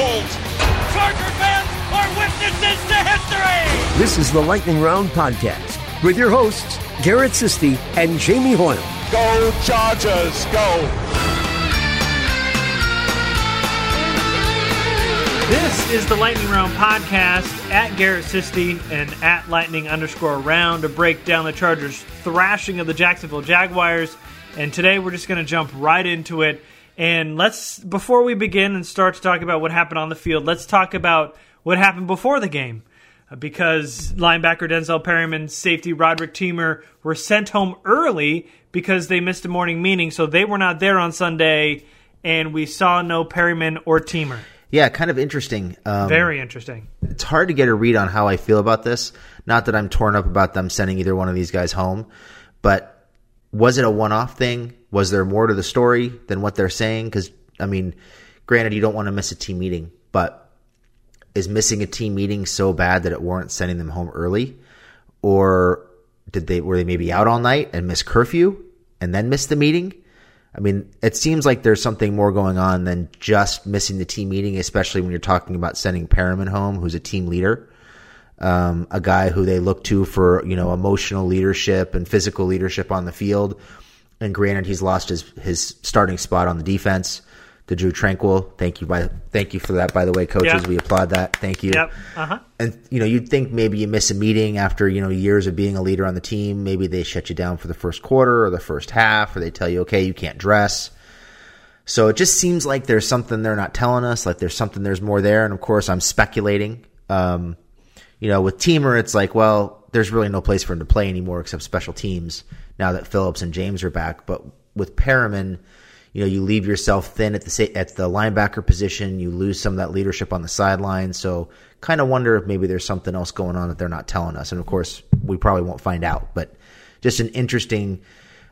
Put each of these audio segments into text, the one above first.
Lightning bolt. Charger fans are witnesses to history. This is the Lightning Round podcast with your hosts Garrett Sisti and Jamie Hoyle. Go Chargers, go! This is the Lightning Round podcast at Garrett Sisti and at Lightning underscore round to break down the Chargers' thrashing of the Jacksonville Jaguars. And today we're just going to jump right into it. And let's before we begin and start to talk about what happened on the field, let's talk about what happened before the game. Uh, because linebacker Denzel Perryman, safety Roderick Teamer were sent home early because they missed a morning meeting, so they were not there on Sunday, and we saw no Perryman or Teamer. Yeah, kind of interesting. Um, Very interesting. It's hard to get a read on how I feel about this. Not that I'm torn up about them sending either one of these guys home, but was it a one-off thing? Was there more to the story than what they're saying? Because I mean, granted, you don't want to miss a team meeting, but is missing a team meeting so bad that it warrants sending them home early, or did they were they maybe out all night and miss curfew and then miss the meeting? I mean, it seems like there's something more going on than just missing the team meeting, especially when you're talking about sending Perryman home, who's a team leader, um, a guy who they look to for you know emotional leadership and physical leadership on the field. And granted, he's lost his his starting spot on the defense to Drue Tranquill. Thank you by thank you for that. By the way, coaches, we applaud that. Thank you. Yep. Uh-huh. And you know, you'd think maybe you miss a meeting after you know years of being a leader on the team. Maybe they shut you down for the first quarter or the first half, or they tell you, okay, you can't dress. So it just seems like there's something they're not telling us. Like there's something there's more there. And of course, I'm speculating. Um, you know, with Teamer, it's like, well, there's really no place for him to play anymore except special teams now that Phillips and James are back. But with Perryman, you know, you leave yourself thin at the at the linebacker position. You lose some of that leadership on the sideline. So, kind of wonder if maybe there's something else going on that they're not telling us. And of course, we probably won't find out. But just an interesting,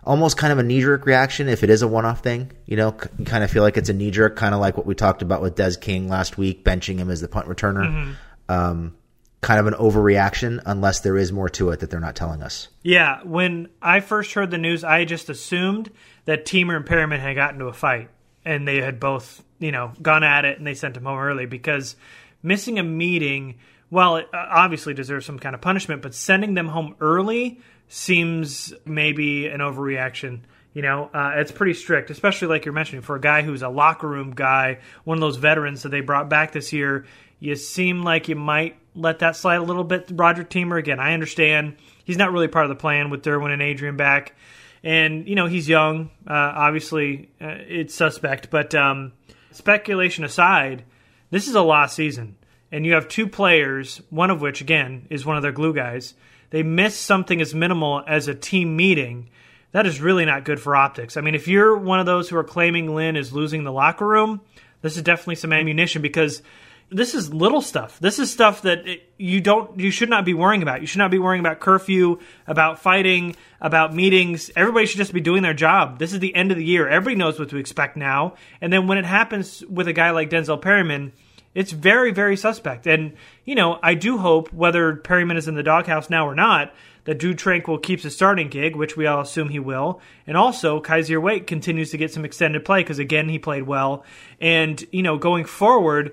almost kind of a knee jerk reaction if it is a one off thing. You know, you kind of feel like it's a knee jerk, kind of like what we talked about with Des King last week, benching him as the punt returner. Mm-hmm. Um, kind of an overreaction unless there is more to it that they're not telling us. Yeah, when I first heard the news, I just assumed that Teamer and Perryman had gotten into a fight and they had both, you know, gone at it and they sent him home early because missing a meeting, well, it uh, obviously deserves some kind of punishment, but sending them home early seems maybe an overreaction. You know, uh, it's pretty strict, especially like you're mentioning for a guy who's a locker room guy, one of those veterans that they brought back this year. You seem like you might let that slide a little bit. Roger Teamer again, I understand he's not really part of the plan with Derwin and Adrian back, and you know he's young. Uh, obviously, uh, it's suspect, but um, speculation aside, this is a lost season, and you have two players, one of which again is one of their glue guys. They miss something as minimal as a team meeting that is really not good for optics. I mean, if you're one of those who are claiming Lynn is losing the locker room, this is definitely some ammunition because this is little stuff. This is stuff that you don't, you should not be worrying about. You should not be worrying about curfew, about fighting, about meetings. Everybody should just be doing their job. This is the end of the year. Everybody knows what to expect now. And then when it happens with a guy like Denzel Perryman, it's very, very suspect. And, you know, I do hope, whether Perryman is in the doghouse now or not, that Drue Tranquill keeps his starting gig, which we all assume he will. And also, Kyzir White continues to get some extended play because, again, he played well. And, you know, going forward,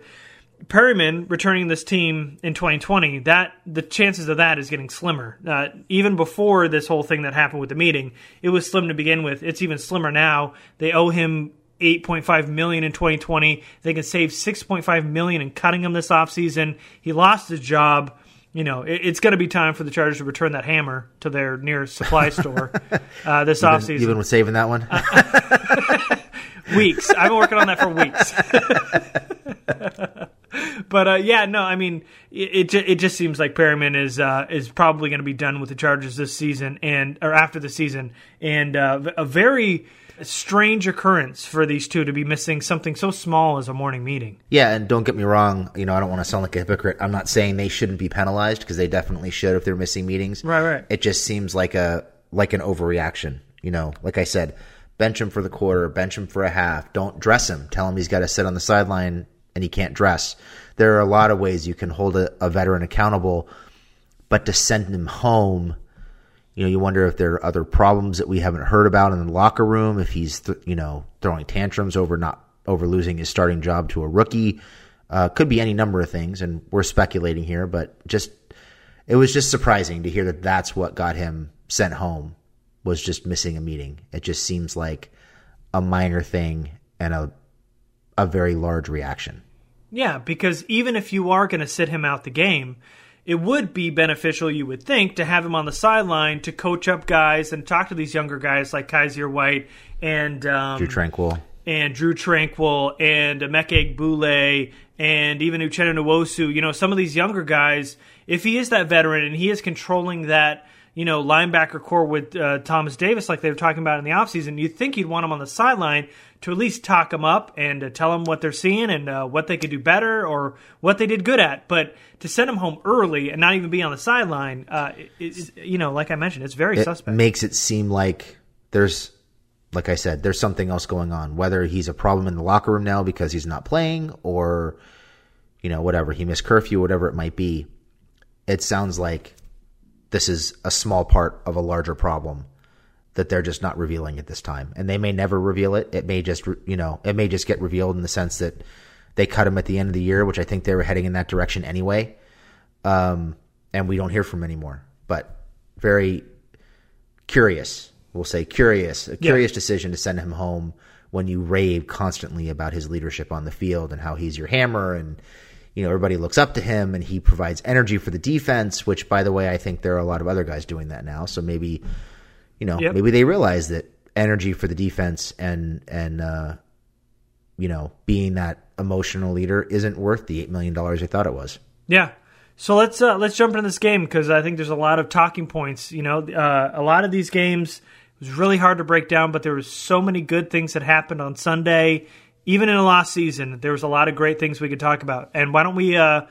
Perryman returning this team in 2020, that the chances of that is getting slimmer. Uh, even before this whole thing that happened with the meeting, it was slim to begin with. It's even slimmer now. They owe him 8.5 million in 2020. They can save 6.5 million in cutting him this offseason. He lost his job you know, it, it's going to be time for the Chargers to return that hammer to their nearest supply store uh, this you've offseason. Even you've saving that one? weeks. I've been working on that for weeks. but uh, yeah, no, I mean, it it, it just seems like Perryman is uh, is probably going to be done with the Chargers this season and or after the season, and uh, a very strange occurrence for these two to be missing something so small as a morning meeting. Yeah, and don't get me wrong, you know, I don't want to sound like a hypocrite. I'm not saying they shouldn't be penalized because they definitely should if they're missing meetings. Right, right. It just seems like a like an overreaction, you know. Like I said, bench him for the quarter, bench him for a half. Don't dress him. Tell him he's got to sit on the sideline and he can't dress. There are a lot of ways you can hold a, a veteran accountable, but to send him home you know, you wonder if there are other problems that we haven't heard about in the locker room. If he's, th- you know, throwing tantrums over not over losing his starting job to a rookie, uh, could be any number of things, and we're speculating here. But just, it was just surprising to hear that that's what got him sent home was just missing a meeting. It just seems like a minor thing and a a very large reaction. Yeah, because even if you are going to sit him out the game, it would be beneficial, you would think, to have him on the sideline to coach up guys and talk to these younger guys like Kyzir White and um, Drue Tranquill and Drue Tranquill and Emeke Egbule and even Uchenna Nwosu. You know, some of these younger guys, if he is that veteran and he is controlling that you know, linebacker corps with uh, Thomas Davis, like they were talking about in the offseason, you'd think you'd want him on the sideline to at least talk them up and uh, tell them what they're seeing and uh, what they could do better or what they did good at. But to send them home early and not even be on the sideline, uh, you know, like I mentioned, it's very it suspect. Makes it seem like there's, like I said, there's something else going on. Whether he's a problem in the locker room now because he's not playing or, you know, whatever he missed curfew, whatever it might be. It sounds like this is a small part of a larger problem that they're just not revealing at this time. And they may never reveal it. It may just, you know, it may just get revealed in the sense that they cut him at the end of the year, which I think they were heading in that direction anyway. Um, and we don't hear from him anymore. But very curious, we'll say curious, a curious yeah. decision to send him home when you rave constantly about his leadership on the field and how he's your hammer and you know, everybody looks up to him and he provides energy for the defense, which by the way, I think there are a lot of other guys doing that now. So maybe, you know, yep. maybe they realize that energy for the defense and, and, uh, you know, being that emotional leader isn't worth the $8 million they thought it was. Yeah. So let's, uh, let's jump into this game because I think there's a lot of talking points. You know, uh, a lot of these games, it was really hard to break down, but there was so many good things that happened on Sunday even in a lost season, there was a lot of great things we could talk about. And why don't we uh,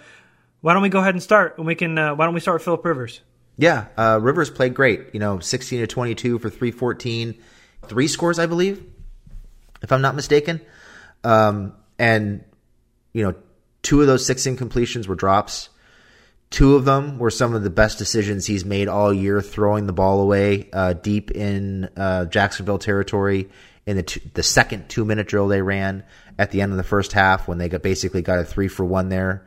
why don't we go ahead and start? And we can uh, why don't we start with Philip Rivers? Yeah, uh, Rivers played great. You know, sixteen to twenty two for three fourteen, three scores, I believe, if I'm not mistaken. Um, and you know, two of those six incompletions were drops. Two of them were some of the best decisions he's made all year, throwing the ball away uh, deep in uh, Jacksonville territory in the the second two minute drill they ran at the end of the first half when they got basically got a three for one there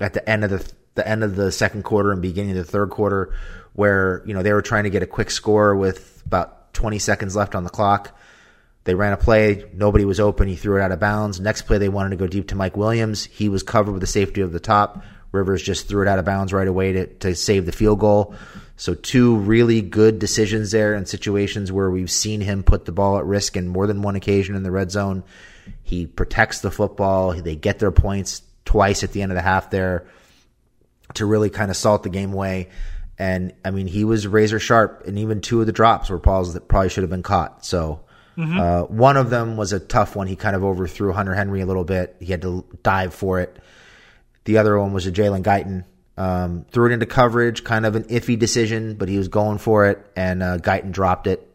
at the end of the the end of the second quarter and beginning of the third quarter where you know they were trying to get a quick score with about 20 seconds left on the clock. They ran a play, nobody was open. He threw it out of bounds. Next play, they wanted to go deep to Mike Williams. He was covered with the safety of the top. Rivers just threw it out of bounds right away to, to save the field goal. So two really good decisions there in situations where we've seen him put the ball at risk in more than one occasion in the red zone. He protects the football. They get their points twice at the end of the half there to really kind of salt the game away. And I mean, he was razor sharp, and even two of the drops were balls that probably should have been caught. So mm-hmm. uh, one of them was a tough one. He kind of overthrew Hunter Henry a little bit. He had to dive for it. The other one was a Jalen Guyton. Um, threw it into coverage, kind of an iffy decision, but he was going for it, and uh, Guyton dropped it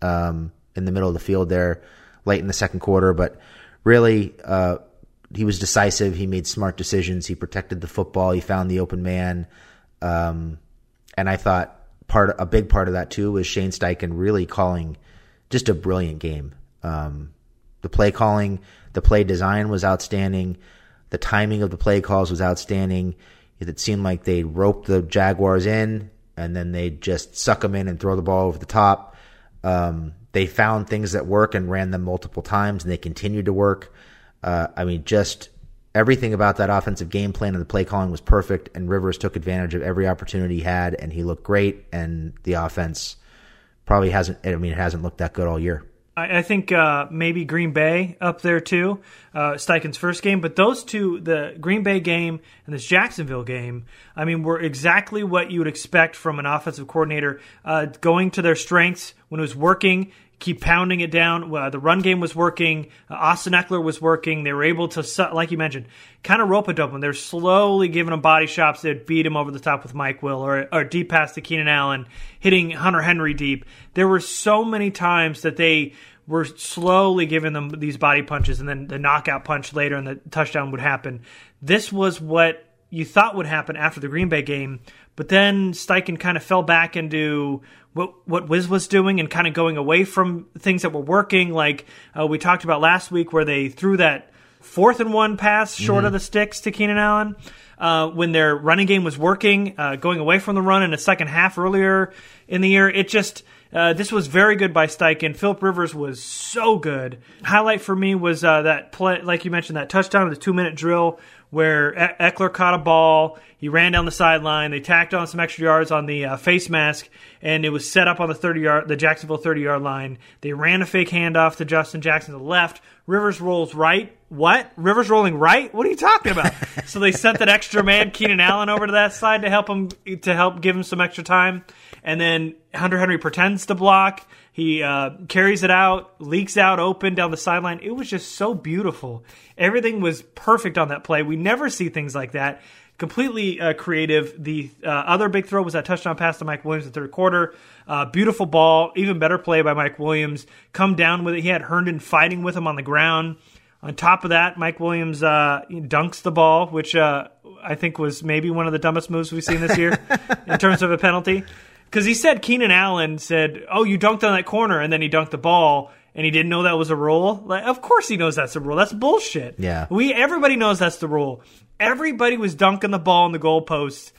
um, in the middle of the field there late in the second quarter. But really, uh, he was decisive. He made smart decisions. He protected the football. He found the open man. Um, and I thought part a big part of that too was Shane Steichen really calling just a brilliant game. Um, the play calling, the play design was outstanding. The timing of the play calls was outstanding. It seemed like they roped the Jaguars in and then they just suck them in and throw the ball over the top. Um, they found things that work and ran them multiple times and they continued to work. Uh, I mean, just everything about that offensive game plan and the play calling was perfect, and Rivers took advantage of every opportunity he had, and he looked great. And the offense probably hasn't. I mean, it hasn't looked that good all year. I, think uh, maybe Green Bay up there too, uh, Steichen's first game. But those two, the Green Bay game and this Jacksonville game, I mean, were exactly what you would expect from an offensive coordinator, uh, going to their strengths when it was working keep pounding it down. Uh, the run game was working. Uh, Austin Ekeler was working. They were able to, like you mentioned, kind of rope a dope. They're slowly giving him body shots that beat him over the top with Mike Will or, or deep pass to Keenan Allen, hitting Hunter Henry deep. There were so many times that they were slowly giving them these body punches and then the knockout punch later and the touchdown would happen. This was what you thought would happen after the Green Bay game, but then Steichen kind of fell back into what what Wiz was doing and kind of going away from things that were working. Like uh, we talked about last week, where they threw that fourth and one pass short mm-hmm. of the sticks to Keenan Allen. Uh, when their running game was working, uh, going away from the run in the second half earlier in the year, it just uh, this was very good by Steichen. Philip Rivers was so good. Highlight for me was uh, that play, like you mentioned, that touchdown, of the two minute drill where Ekeler caught a ball. He ran down the sideline. They tacked on some extra yards on the uh, face mask, and it was set up on the thirty yard, the Jacksonville thirty yard line. They ran a fake handoff to Justin Jackson to the left. Rivers rolls right. What? Rivers rolling right? What are you talking about? so they sent that extra man, Keenan Allen, over to that side to help him to help give him some extra time. And then Hunter Henry pretends to block. He uh, carries it out, leaks out open down the sideline. It was just so beautiful. Everything was perfect on that play. We never see things like that. Completely uh, creative. The uh, other big throw was that touchdown pass to Mike Williams in the third quarter. Uh, beautiful ball, even better play by Mike Williams. Come down with it. He had Herndon fighting with him on the ground. On top of that, Mike Williams uh, dunks the ball, which uh, I think was maybe one of the dumbest moves we've seen this year in terms of a penalty because he said Keenan Allen said, "Oh, you dunked on that corner," and then he dunked the ball, and he didn't know that was a rule. Like, of course he knows that's a rule. That's bullshit. Yeah, we everybody knows that's the rule. Everybody was dunking the ball in the goalpost.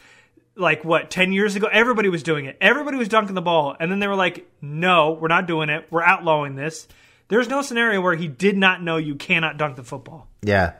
Like what, 10 years ago? Everybody was doing it. Everybody was dunking the ball. And then they were like, no, we're not doing it. We're outlawing this. There's no scenario where he did not know you cannot dunk the football. Yeah.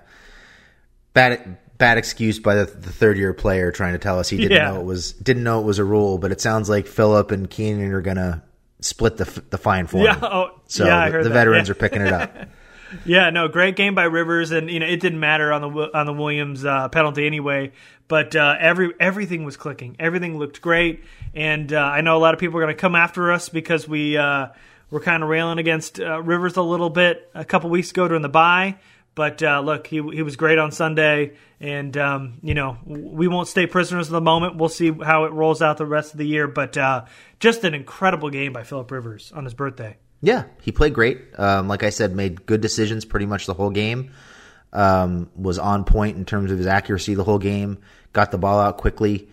Bad bad excuse by the, the third year player trying to tell us he didn't yeah. know it was didn't know it was a rule, but it sounds like Philip and Keenan are gonna split the the fine for yeah, him. Oh, so yeah, the, the veterans yeah. are picking it up. yeah, no, great game by Rivers, and you know it didn't matter on the on the Williams uh, penalty anyway. But uh, every everything was clicking, everything looked great, and uh, I know a lot of people are going to come after us because we uh, were kind of railing against uh, Rivers a little bit a couple weeks ago during the bye. But uh, look, he he was great on Sunday, and um, you know we won't stay prisoners of the moment. We'll see how it rolls out the rest of the year. But uh, just an incredible game by Philip Rivers on his birthday. Yeah, he played great. Um, like I said, made good decisions pretty much the whole game. Um, was on point in terms of his accuracy the whole game. Got the ball out quickly.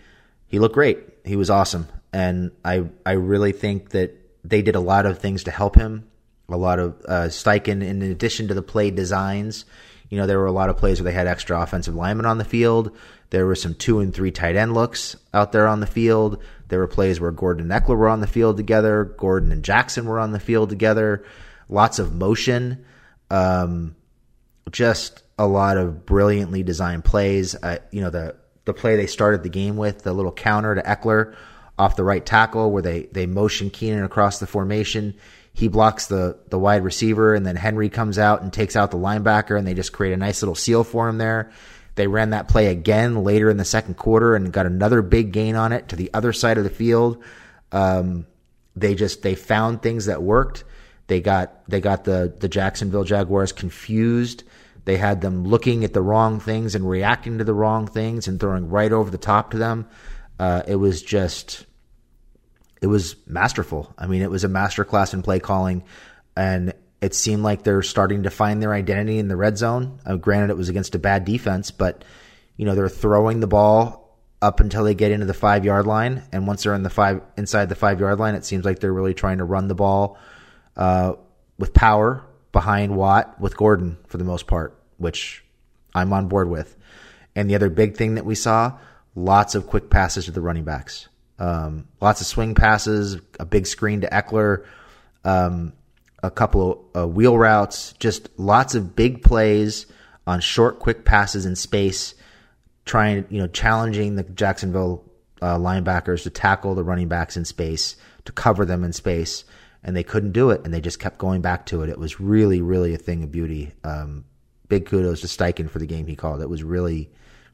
He looked great. He was awesome, and I I really think that they did a lot of things to help him a lot of uh, Steichen, in addition to the play designs, you know, there were a lot of plays where they had extra offensive linemen on the field. There were some two and three tight end looks out there on the field. There were plays where Gordon and Ekeler were on the field together. Gordon and Jackson were on the field together. Lots of motion. Um, just a lot of brilliantly designed plays. Uh, you know, the, the play they started the game with, the little counter to Ekeler off the right tackle where they, they motion Keenan across the formation. He blocks the, the wide receiver and then Henry comes out and takes out the linebacker and they just create a nice little seal for him there. They ran that play again later in the second quarter and got another big gain on it to the other side of the field. Um, they just they found things that worked. They got they got the the Jacksonville Jaguars confused. They had them looking at the wrong things and reacting to the wrong things and throwing right over the top to them. Uh, it was just it was masterful. I mean, it was a masterclass in play calling, and it seemed like they're starting to find their identity in the red zone. Uh, granted, it was against a bad defense, but you know they're throwing the ball up until they get into the five yard line, and once they're in the five inside the five yard line, it seems like they're really trying to run the ball uh, with power behind Watt with Gordon for the most part, which I'm on board with. And the other big thing that we saw, lots of quick passes to the running backs, um, lots of swing passes, a big screen to Ekeler. Um, a couple of uh, wheel routes, just lots of big plays on short, quick passes in space, trying, you know, challenging the Jacksonville uh, linebackers to tackle the running backs in space, to cover them in space, and they couldn't do it, and they just kept going back to it. It was really, really a thing of beauty. Um, big kudos to Steichen for the game he called. It was really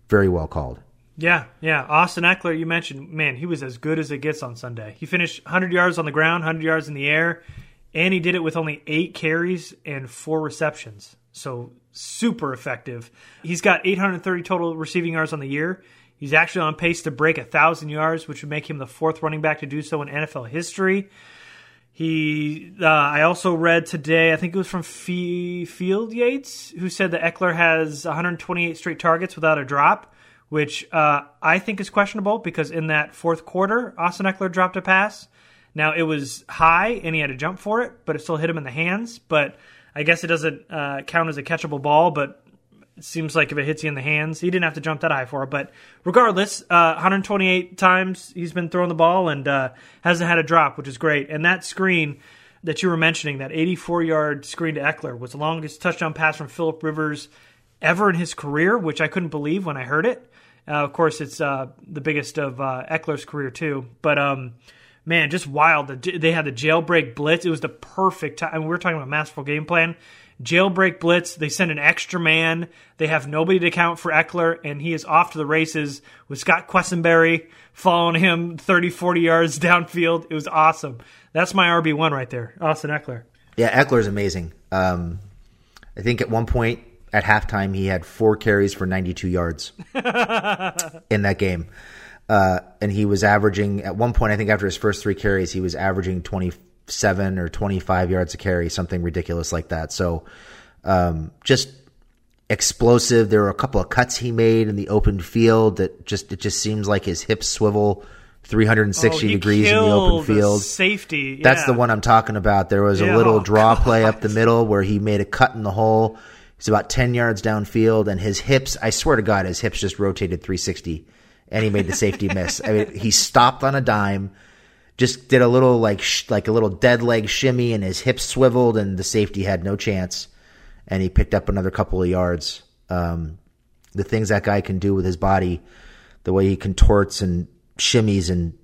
very well called. Yeah, yeah. Austin Ekeler, you mentioned, man, he was as good as it gets on Sunday. He finished 100 yards on the ground, 100 yards in the air and he did it with only eight carries and four receptions. So super effective. He's got 830 total receiving yards on the year. He's actually on pace to break a thousand yards, which would make him the fourth running back to do so in NFL history. He, uh, I also read today, I think it was from Field Yates, who said that Ekeler has 128 straight targets without a drop, which uh, I think is questionable because in that fourth quarter, Austin Ekeler dropped a pass. Now it was high and he had to jump for it, but it still hit him in the hands. But I guess it doesn't uh, count as a catchable ball. But it seems like if it hits you in the hands, he didn't have to jump that high for it. But regardless, uh, 128 times he's been throwing the ball and uh, hasn't had a drop, which is great. And that screen that you were mentioning, that 84 yard screen to Ekeler, was the longest touchdown pass from Philip Rivers ever in his career, which I couldn't believe when I heard it. Uh, of course, it's uh, the biggest of uh, Ekeler's career too. But um, man, just wild. They had the jailbreak blitz. It was the perfect time. I mean, we are talking about masterful game plan. Jailbreak blitz. They send an extra man. They have nobody to count for Ekeler, and he is off to the races with Scott Quessenberry following him 30, 40 yards downfield. It was awesome. That's my RB1 right there, Austin Ekeler. Yeah, Ekeler is amazing. Um, I think at one point at halftime, he had four carries for 92 yards in that game. Uh, and he was averaging at one point, I think after his first three carries, he was averaging 27 or 25 yards a carry, something ridiculous like that. So, um, just explosive. There were a couple of cuts he made in the open field that just, it just seems like his hips swivel 360 oh, degrees in the open field. safety. Yeah. That's the one I'm talking about. There was yeah, a little oh, draw God. play up the middle where he made a cut in the hole. He's about 10 yards downfield and his hips, I swear to God, his hips just rotated 360 and he made the safety miss. I mean, he stopped on a dime, just did a little like sh- like a little dead leg shimmy, and his hips swiveled, and the safety had no chance, and he picked up another couple of yards. Um, the things that guy can do with his body, the way he contorts and shimmies and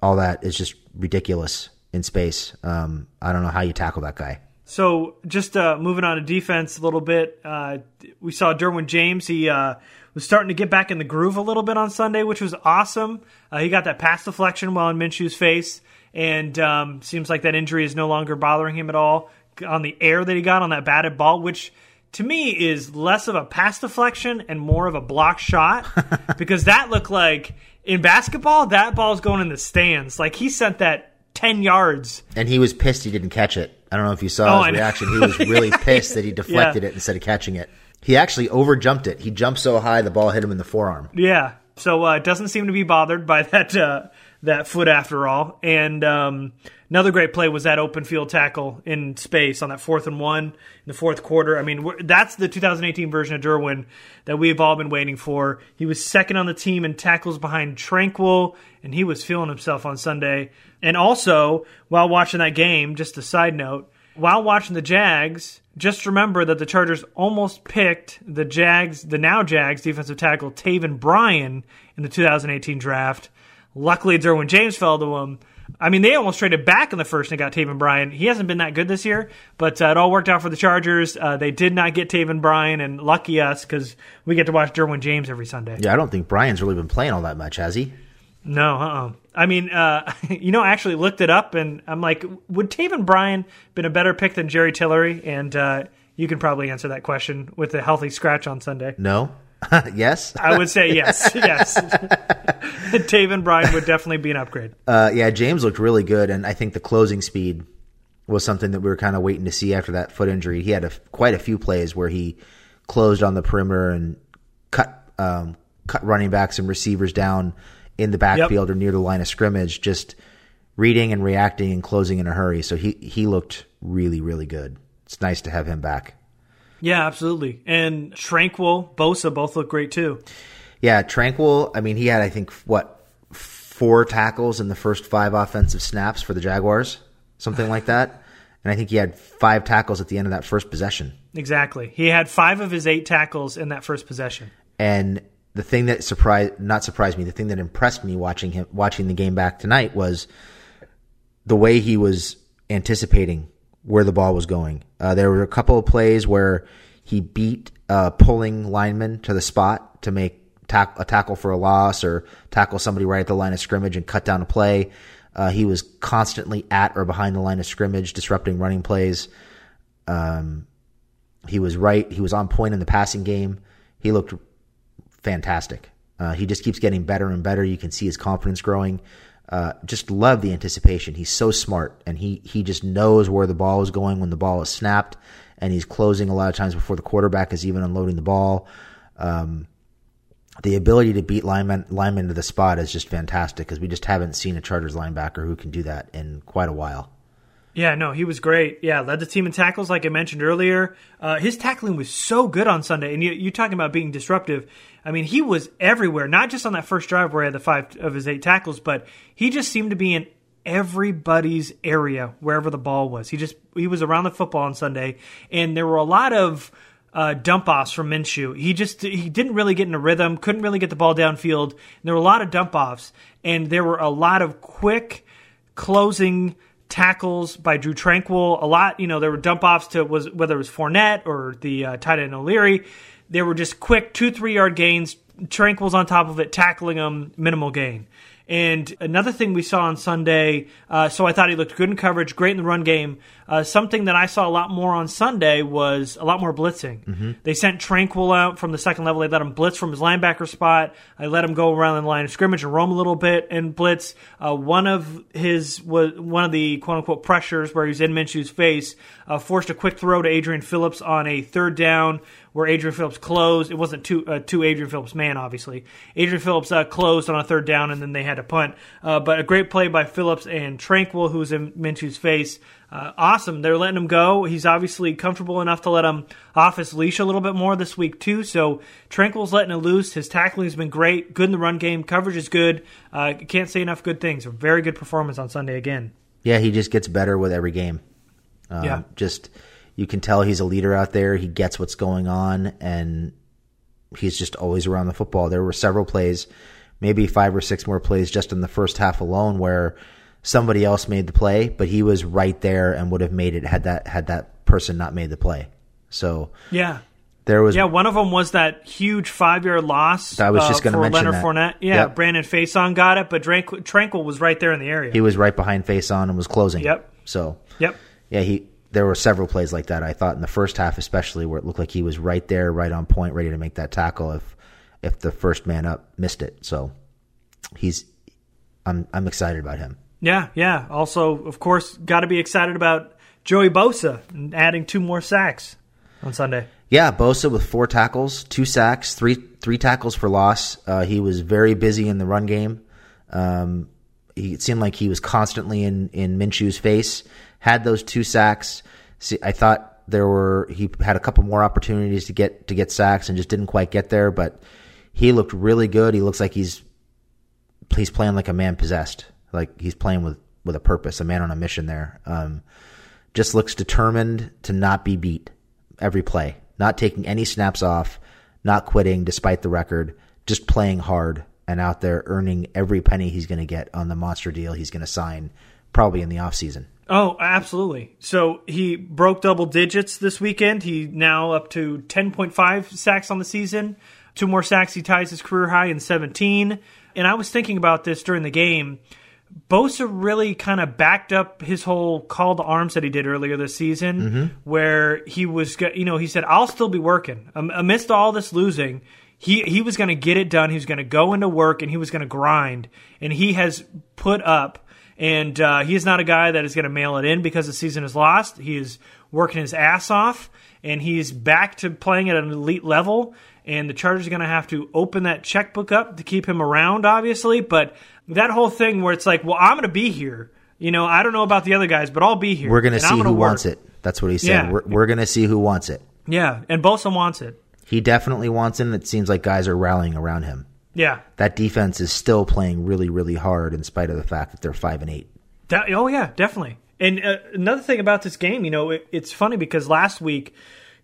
all that is just ridiculous in space. Um, I don't know how you tackle that guy. So just uh, moving on to defense a little bit, uh, we saw Derwin James. He uh, was starting to get back in the groove a little bit on Sunday, which was awesome. Uh, he got that pass deflection while in Minshew's face, and um, seems like that injury is no longer bothering him at all. On the air that he got on that batted ball, which to me is less of a pass deflection and more of a block shot, because that looked like in basketball that ball's going in the stands. Like he sent that ten yards, and he was pissed he didn't catch it. I don't know if you saw Oh, his reaction. He was really pissed that he deflected Yeah. it instead of catching it. He actually overjumped it. He jumped so high the ball hit him in the forearm. Yeah. So uh, doesn't seem to be bothered by that uh, that foot after all. And um, Another great play was that open field tackle in space on that fourth and one in the fourth quarter. I mean, that's the 2018 version of Derwin that we've all been waiting for. He was second on the team in tackles behind Tranquill, and he was feeling himself on Sunday. And also, while watching that game, just a side note, while watching the Jags, just remember that the Chargers almost picked the Jags, the now Jags defensive tackle Taven Bryan in the 2018 draft. Luckily, Derwin James fell to him. I mean, they almost traded back in the first and got Taven Bryan. He hasn't been that good this year, but uh, it all worked out for the Chargers. Uh, they did not get Taven Bryan, and lucky us because we get to watch Derwin James every Sunday. Yeah, I don't think Bryan's really been playing all that much, has he? No, uh-uh. I mean, uh, you know, I actually looked it up, and I'm like, would Taven Bryan been a better pick than Jerry Tillery? And uh, you can probably answer that question with a healthy scratch on Sunday. No. yes, I would say yes. Yes, Taven Bryan would definitely be an upgrade. Uh, yeah, James looked really good, and I think the closing speed was something that we were kind of waiting to see after that foot injury. He had a, quite a few plays where he closed on the perimeter and cut um, cut running backs and receivers down in the backfield yep. or near the line of scrimmage, just reading and reacting and closing in a hurry. So he he looked really really good. It's nice to have him back. Yeah, absolutely. And Tranquill, Bosa both look great too. Yeah, Tranquill. I mean, he had I think what four tackles in the first five offensive snaps for the Jaguars, something like that. And I think he had five tackles at the end of that first possession. Exactly. He had five of his eight tackles in that first possession. And the thing that surprised not surprised me, the thing that impressed me watching him watching the game back tonight was the way he was anticipating where the ball was going. Uh, there were a couple of plays where he beat uh, pulling linemen to the spot to make tack- a tackle for a loss or tackle somebody right at the line of scrimmage and cut down a play. Uh, he was constantly at or behind the line of scrimmage, disrupting running plays. Um, he was right. He was on point in the passing game. He looked fantastic. Uh, he just keeps getting better and better. You can see his confidence growing. Uh, just love the anticipation. He's so smart, and he he just knows where the ball is going when the ball is snapped, and he's closing a lot of times before the quarterback is even unloading the ball. Um, the ability to beat linemen linemen to the spot is just fantastic because we just haven't seen a Chargers linebacker who can do that in quite a while. Yeah, no, he was great. Yeah, led the team in tackles, like I mentioned earlier. Uh, his tackling was so good on Sunday. And you, you're talking about being disruptive. I mean, he was everywhere, not just on that first drive where he had the five of his eight tackles, but he just seemed to be in everybody's area wherever the ball was. He just he was around the football on Sunday, and there were a lot of uh, dump offs from Minshew. He just he didn't really get in a rhythm, couldn't really get the ball downfield. And there were a lot of dump offs, and there were a lot of quick closing tackles by Drue Tranquill. A lot, you know, there were dump offs to was whether it was Fournette or the uh, tight end O'Leary. They were just quick two three yard gains. Tranquill's on top of it, tackling them, minimal gain. And another thing we saw on Sunday, uh, so I thought he looked good in coverage, great in the run game. Uh, something that I saw a lot more on Sunday was a lot more blitzing. Mm-hmm. They sent Tranquill out from the second level. They let him blitz from his linebacker spot. I let him go around the line of scrimmage and roam a little bit and blitz. Uh, one of his was one of the quote unquote pressures where he was in Minshew's face, uh, forced a quick throw to Adrian Phillips on a third down where Adrian Phillips closed. It wasn't two uh, two Adrian Phillips man, obviously. Adrian Phillips uh, closed on a third down, and then they had to punt. Uh, but a great play by Phillips and Tranquill, who was in Minshew's face. Uh, awesome. They're letting him go. He's obviously comfortable enough to let him off his leash a little bit more this week, too. So Tranquill's letting it loose. His tackling has been great. Good in the run game. Coverage is good. Uh, can't say enough good things. A very good performance on Sunday again. Yeah, he just gets better with every game. Um, yeah. Just you can tell he's a leader out there. He gets what's going on, and he's just always around the football. There were several plays, maybe five or six more plays just in the first half alone, where somebody else made the play, but he was right there and would have made it had that had that person not made the play. So yeah, there was yeah. One of them was that huge five yard loss. I was just uh, going to mention Leonard that. Fournette. Yeah, Yep. Brandon Facyson got it, but Tranquill, Tranquill was right there in the area. He was right behind Facyson and was closing. Yep. So Yep. yeah, he there were several plays like that. I thought in the first half, especially where it looked like he was right there, right on point, ready to make that tackle if if the first man up missed it. So he's I'm I'm excited about him. Yeah, yeah. Also, of course, got to be excited about Joey Bosa adding two more sacks on Sunday. Yeah, Bosa with four tackles, two sacks, three three tackles for loss. Uh, he was very busy in the run game, um, he it seemed like he was constantly in in Minshew's face. Had those two sacks. See, I thought there were he had a couple more opportunities to get to get sacks and just didn't quite get there. But he looked really good. He looks like he's he's playing like a man possessed. Like he's playing with with a purpose, a man on a mission. There, um, just looks determined to not be beat every play, not taking any snaps off, not quitting despite the record, just playing hard and out there earning every penny he's going to get on the monster deal he's going to sign probably in the offseason. Oh, absolutely. So he broke double digits this weekend. He now up to 10.5 sacks on the season. Two more sacks, he ties his career high in 17. And I was thinking about this during the game. Bosa really kind of backed up his whole call to arms that he did earlier this season, Mm-hmm. where he was, you know, he said, "I'll still be working Am- amidst all this losing." He he was going to get it done. He was going to go into work and he was going to grind, and he has put up. And uh, he is not a guy that is going to mail it in because the season is lost. He is working his ass off, and he's back to playing at an elite level. And the Chargers are going to have to open that checkbook up to keep him around, obviously. But that whole thing where it's like, well, I'm going to be here. You know, I don't know about the other guys, but I'll be here. We're going to see who work. wants it. That's what he said. Yeah. We're, we're going to see who wants it. Yeah, and Bosa wants it. He definitely wants it. and It seems like guys are rallying around him. Yeah. That defense is still playing really, really hard in spite of the fact that they're five and eight. That, oh yeah, definitely. And uh, another thing about this game, you know, it, it's funny because last week,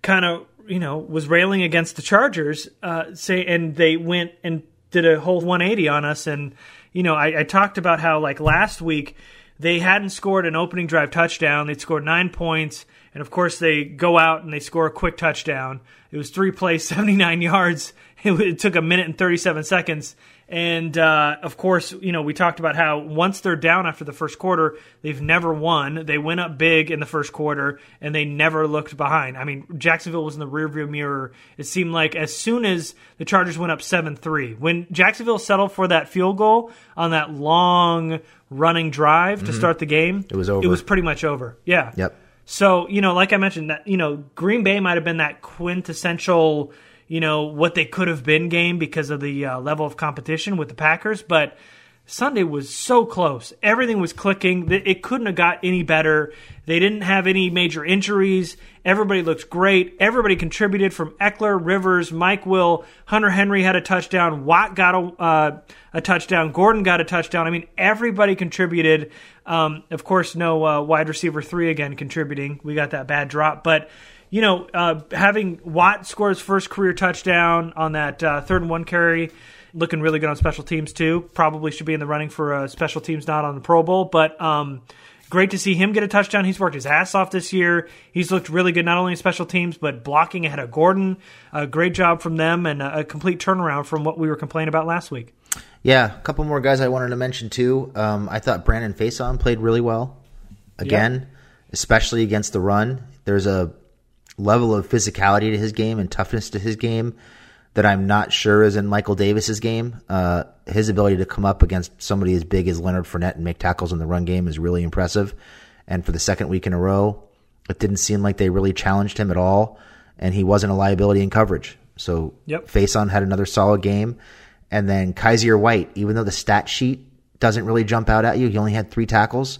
kind of, you know, was railing against the Chargers, uh, say, and they went and did a whole 180 on us. And you know, I, I talked about how like last week they hadn't scored an opening drive touchdown. They'd scored nine points, and of course they go out and they score a quick touchdown. It was three plays, 79 yards. It, took a minute and 37 seconds. And uh, of course, you know, we talked about how once they're down after the first quarter, they've never won. They went up big in the first quarter and they never looked behind. I mean, Jacksonville was in the rearview mirror. It seemed like as soon as the Chargers went up 7 3, when Jacksonville settled for that field goal on that long running drive to Mhm. start the game, It was over. It was pretty much over. Yeah. Yep. So, you know, like I mentioned, that you know, Green Bay might have been that quintessential, you know, what they could have been game because of the uh, level of competition with the Packers, but Sunday was so close. Everything was clicking. It couldn't have got any better. They didn't have any major injuries. Everybody looked great. Everybody contributed from Ekeler, Rivers, Mike Will, Hunter Henry had a touchdown. Watt got a, uh, a touchdown. Gordon got a touchdown. I mean, everybody contributed. Um, of course, no uh, wide receiver three again contributing. We got that bad drop, but you know, uh, having Watt score his first career touchdown on that uh, third and one carry, looking really good on special teams too. Probably should be in the running for a special teams, not on the Pro Bowl, but um, great to see him get a touchdown. He's worked his ass off this year. He's looked really good, not only in special teams but blocking ahead of Gordon. A great job from them, and a, a complete turnaround from what we were complaining about last week. Yeah, a couple more guys I wanted to mention too. Um, I thought Brandon Facyson played really well. Again, especially against the run. There's a level of physicality to his game and toughness to his game that I'm not sure is in Michael Davis's game. Uh, his ability to come up against somebody as big as Leonard Fournette and make tackles in the run game is really impressive. And for the second week in a row, it didn't seem like they really challenged him at all, and he wasn't a liability in coverage. So Yep. Facyson had another solid game. And then Kyzir White, even though the stat sheet doesn't really jump out at you, he only had three tackles.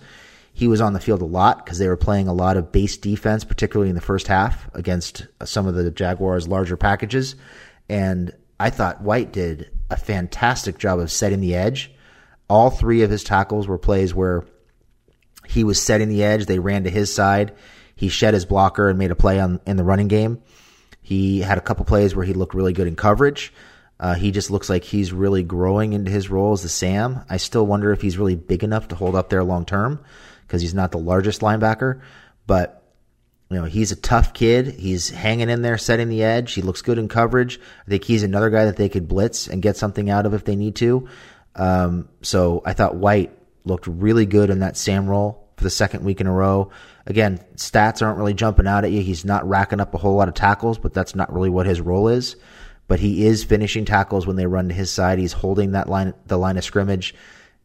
He was on the field a lot because they were playing a lot of base defense, particularly in the first half against some of the Jaguars' larger packages. And I thought White did a fantastic job of setting the edge. All three of his tackles were plays where he was setting the edge. They ran to his side. He shed his blocker and made a play on in the running game. He had a couple plays where he looked really good in coverage. Uh, he just looks like he's really growing into his role as the Sam. I still wonder if he's really big enough to hold up there long term because he's not the largest linebacker. But you know, he's a tough kid. He's hanging in there, setting the edge. He looks good in coverage. I think he's another guy that they could blitz and get something out of if they need to. Um, so I thought White looked really good in that Sam role for the second week in a row. Again, stats aren't really jumping out at you. He's not racking up a whole lot of tackles, but that's not really what his role is. But he is finishing tackles when they run to his side. He's holding that line, the line of scrimmage,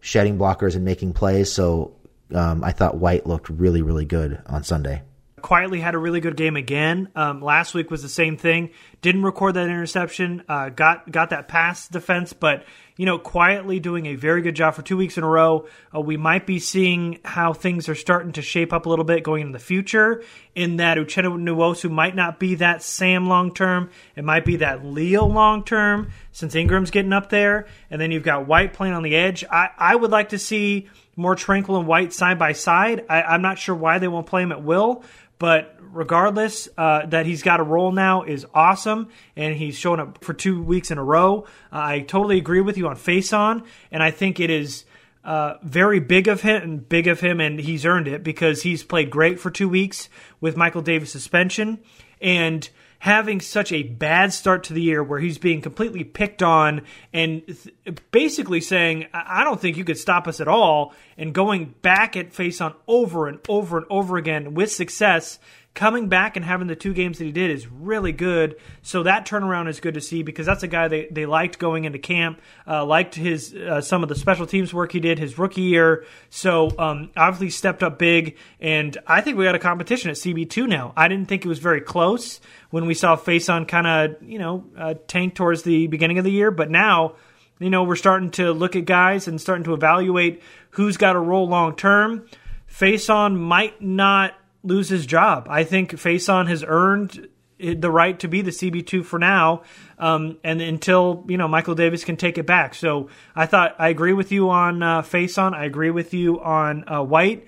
shedding blockers and making plays. So um, I thought White looked really, really good on Sunday. quietly had a really good game again. Um, last week was the same thing. Didn't record that interception. Uh, got got that pass defense, but you know, quietly doing a very good job for two weeks in a row. Uh, we might be seeing how things are starting to shape up a little bit going into the future. In that Uchenna Nwosu might not be that Sam long term. It might be that Leo long term since Ingram's getting up there. And then you've got White playing on the edge. I, I would like to see more Tranquill and White side by side. I, I'm not sure why they won't play him at will, but regardless, uh, that he's got a role now is awesome, and he's shown up for two weeks in a row. Uh, I totally agree with you on Facyson, and I think it is. Uh, very big of him and big of him, and he's earned it because he's played great for two weeks with Michael Davis suspension. And having such a bad start to the year where he's being completely picked on and th- basically saying, I don't think you could stop us at all, and going back at Facyson over and over and over again with success coming back and having the two games that he did is really good. So that turnaround is good to see because that's a guy they, they liked going into camp, uh, liked his uh, some of the special teams work he did his rookie year. So um, obviously stepped up big, and I think we got a competition at CB two now. I didn't think it was very close when we saw Facyson kind of you know uh, tank towards the beginning of the year, but now. You know, we're starting to look at guys and starting to evaluate who's got a role long term. Facyson might not lose his job. I think Facyson has earned the right to be the CB2 for now, um, and until you know Michael Davis can take it back. So I thought I agree with you on uh, Facyson. I agree with you on uh, White.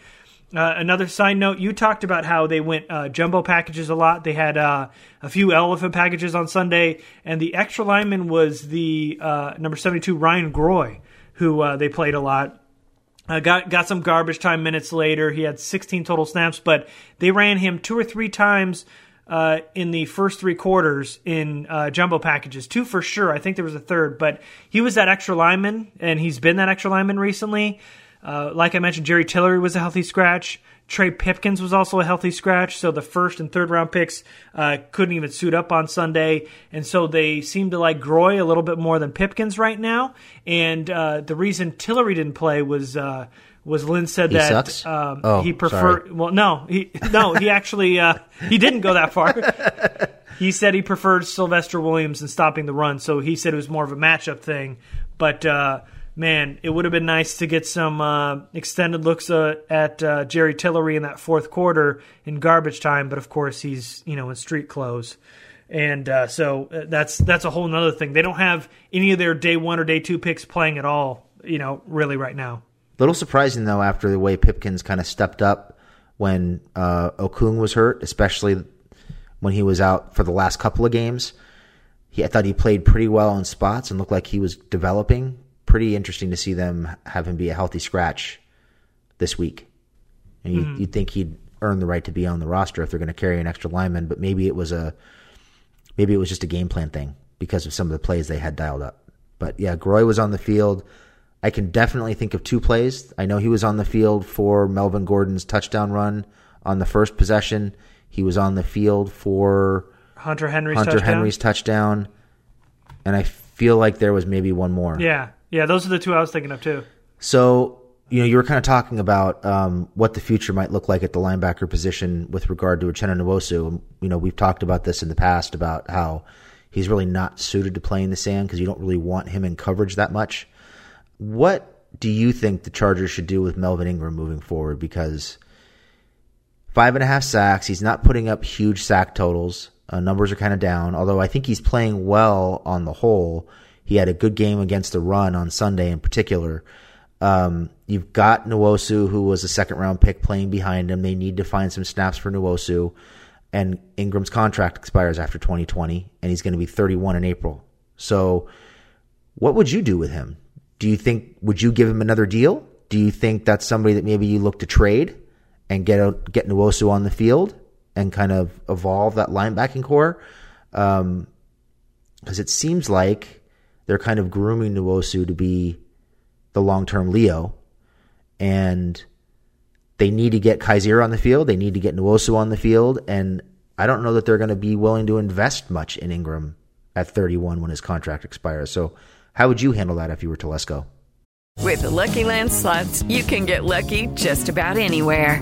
Uh, another side note: you talked about how they went uh, jumbo packages a lot. They had uh, a few elephant packages on Sunday, and the extra lineman was the uh, number seventy-two Ryan Groy, who uh, they played a lot. Uh, got got some garbage time minutes later. He had 16 total snaps, but they ran him two or three times uh, in the first three quarters in uh, jumbo packages. Two for sure. I think there was a third, but he was that extra lineman, and he's been that extra lineman recently. Uh, like I mentioned, Jerry Tillery was a healthy scratch. Trey Pipkins was also a healthy scratch, so the first and third round picks uh, couldn't even suit up on Sunday, and so they seem to like Groy a little bit more than Pipkins right now. And uh, the reason Tillery didn't play was uh, was Lynn said He that um, Oh, he preferred. sorry. Well, no, he no, he actually uh, he didn't go that far. he said he preferred Sylvester Williams and stopping the run, so he said it was more of a matchup thing. But uh, man, it would have been nice to get some uh, extended looks uh, at uh, Jerry Tillery in that fourth quarter in garbage time. But of course, he's you know in street clothes. And uh, so uh, that's that's a whole other thing. They don't have any of their day one or day two picks playing at all, you know, really right now. Little surprising though, after the way Pipkins kind of stepped up when uh, Okung was hurt, especially when he was out for the last couple of games. He, I thought he played pretty well in spots and looked like he was developing. Pretty interesting to see them have him be a healthy scratch this week. And you, Mhm. you'd think he'd earn the right to be on the roster if they're going to carry an extra lineman, but maybe it was a maybe it was just a game plan thing because of some of the plays they had dialed up. But yeah, Groy was on the field. I can definitely think of two plays. I know he was on the field for Melvin Gordon's touchdown run on the first possession. He was on the field for Hunter Henry's Hunter touchdown. Henry's touchdown. And I feel like there was maybe one more. Yeah, yeah, those are the two I was thinking of too. So, you know, you were kind of talking about um, what the future might look like at the linebacker position with regard to Uchenna Nwosu. You know, we've talked about this in the past about how he's really not suited to play in the sand because you don't really want him in coverage that much. What do you think the Chargers should do with Melvin Ingram moving forward? Because five and a half sacks, he's not putting up huge sack totals. Uh, numbers are kind of down, although I think he's playing well on the whole. He had a good game against the run on Sunday in particular. Um, you've got Nwosu, who was a second round pick, playing behind him. They need to find some snaps for Nwosu. And Ingram's contract expires after 2020, and he's going to be 31 in April. So, what would you do with him? Do you think would you give him another deal? Do you think that's somebody that maybe you look to trade and get get Nwosu on the field and kind of evolve that linebacking corps? Because it seems like they're kind of grooming Nwosu to be the long term Leo, and they need to get Kyzir on the field. They need to get Nwosu on the field, and I don't know that they're going to be willing to invest much in Ingram at 31 when his contract expires. So, how would you handle that if you were Telesco? With the Lucky Land slots, you can get lucky just about anywhere.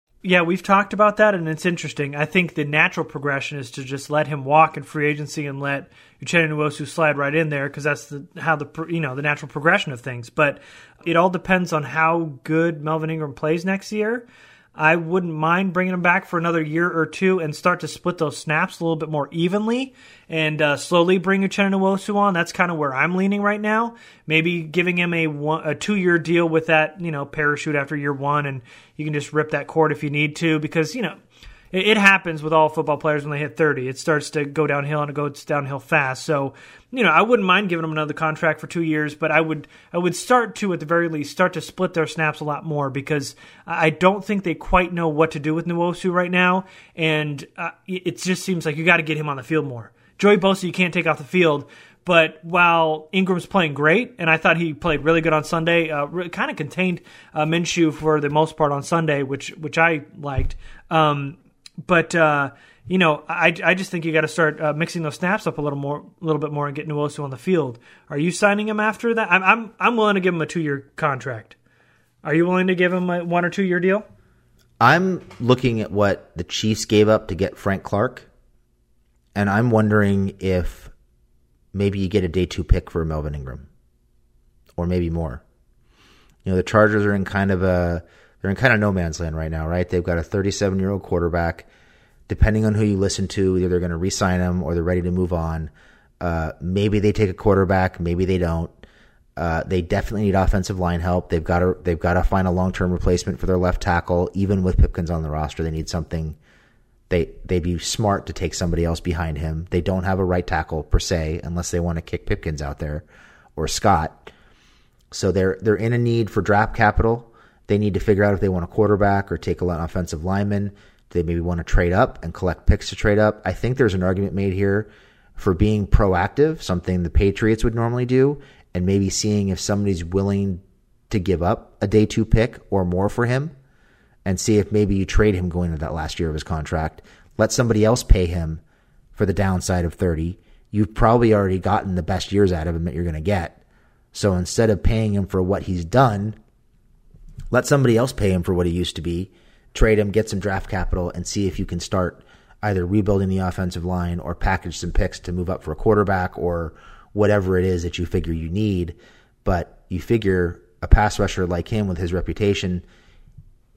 Yeah, we've talked about that, and it's interesting. I think the natural progression is to just let him walk in free agency and let Uchenna Nwosu slide right in there because that's the, how the you know the natural progression of things. But it all depends on how good Melvin Ingram plays next year. I wouldn't mind bringing him back for another year or two and start to split those snaps a little bit more evenly and uh, slowly bring Uchenna Nwosu on. That's kind of where I'm leaning right now. Maybe giving him a, one, a two year deal with that, you know, parachute after year one, and you can just rip that cord if you need to because, you know, it, it happens with all football players when they hit 30. It starts to go downhill and it goes downhill fast. So, you know, I wouldn't mind giving them another contract for two years, but I would I would start to at the very least start to split their snaps a lot more because I don't think they quite know what to do with Nwosu right now, and uh, it just seems like you got to get him on the field more. Joey Bosa, you can't take off the field. But while Ingram's playing great, and I thought he played really good on Sunday, uh, kind of contained uh, Minshew for the most part on Sunday, which which I liked. Um, but uh, you know, I, I just think you got to start uh, mixing those snaps up a little more, a little bit more, and get Nwosu on the field. Are you signing him after that? I'm I'm, I'm willing to give him a two year contract. Are you willing to give him a one or two year deal? I'm looking at what the Chiefs gave up to get Frank Clark, and I'm wondering if maybe you get a day two pick for Melvin Ingram, or maybe more. You know, the Chargers are in kind of a they're in kind of no man's land right now, right? They've got a 37 year old quarterback. Depending on who you listen to, either they're going to re-sign him or they're ready to move on. Uh, maybe they take a quarterback, maybe they don't. Uh, they definitely need offensive line help. They've got to they've got to find a long term replacement for their left tackle. Even with Pipkins on the roster, they need something. They they'd be smart to take somebody else behind him. They don't have a right tackle per se, unless they want to kick Pipkins out there or Scott. So they're they're in a need for draft capital. They need to figure out if they want a quarterback or take a lot of offensive linemen. They maybe want to trade up and collect picks to trade up. I think there's an argument made here for being proactive, something the Patriots would normally do, and maybe seeing if somebody's willing to give up a day two pick or more for him and see if maybe you trade him going into that last year of his contract. Let somebody else pay him for the downside of 30. You've probably already gotten the best years out of him that you're going to get. So instead of paying him for what he's done, let somebody else pay him for what he used to be, trade him, get some draft capital, and see if you can start either rebuilding the offensive line or package some picks to move up for a quarterback or whatever it is that you figure you need. But you figure a pass rusher like him with his reputation,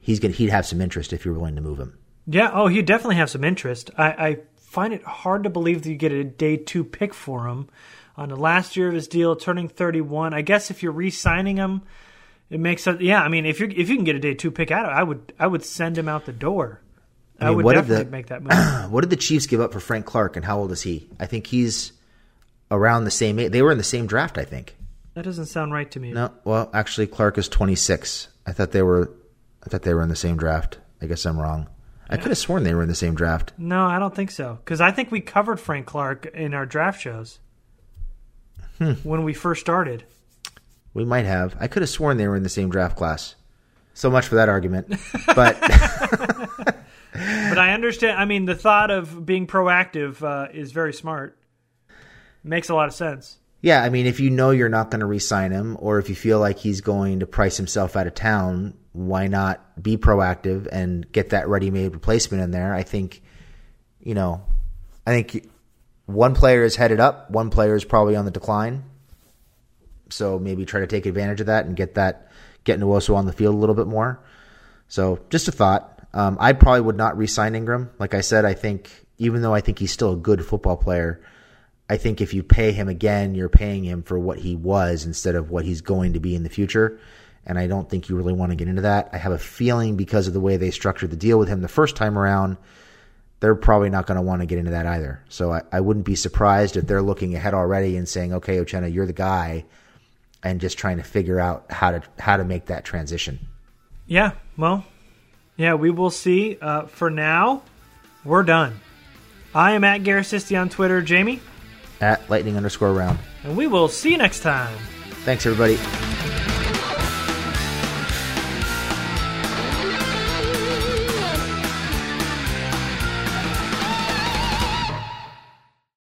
he's gonna he'd have some interest if you're willing to move him. Yeah, oh, he'd definitely have some interest. I, I find it hard to believe that you get a day two pick for him on the last year of his deal, turning 31. I guess if you're re-signing him, it makes sense. Yeah, I mean, if you if you can get a day two pick out, of I would I would send him out the door. I, I mean, would what definitely did the, make that move. what did the Chiefs give up for Frank Clark, and how old is he? I think he's around the same age. They were in the same draft, I think. That doesn't sound right to me. No, well, actually, Clark is 26. I thought they were, I thought they were in the same draft. I guess I'm wrong. I could have sworn they were in the same draft. No, I don't think so. Because I think we covered Frank Clark in our draft shows Hmm. when we first started. We might have. I could have sworn they were in the same draft class. So much for that argument. But But I understand. I mean, the thought of being proactive uh, is very smart. Makes a lot of sense. yeah, I mean, if you know you're not going to re-sign him, or if you feel like he's going to price himself out of town, why not be proactive and get that ready-made replacement in there? I think, you know, I think one player is headed up, one player is probably on the decline. So maybe try to take advantage of that and get that get Nwosu on the field a little bit more. So just a thought. Um, I probably would not re-sign Ingram. Like I said, I think even though I think he's still a good football player, I think if you pay him again, you're paying him for what he was instead of what he's going to be in the future. And I don't think you really want to get into that. I have a feeling because of the way they structured the deal with him the first time around, they're probably not going to want to get into that either. So I, I wouldn't be surprised if they're looking ahead already and saying, "Okay, Uchenna, you're the guy," and just trying to figure out how to how to make that transition. Yeah, well, yeah, we will see. Uh, for now, we're done. I am at Garrett on Twitter. Jamie? At lightning underscore round. And we will see you next time. Thanks, everybody.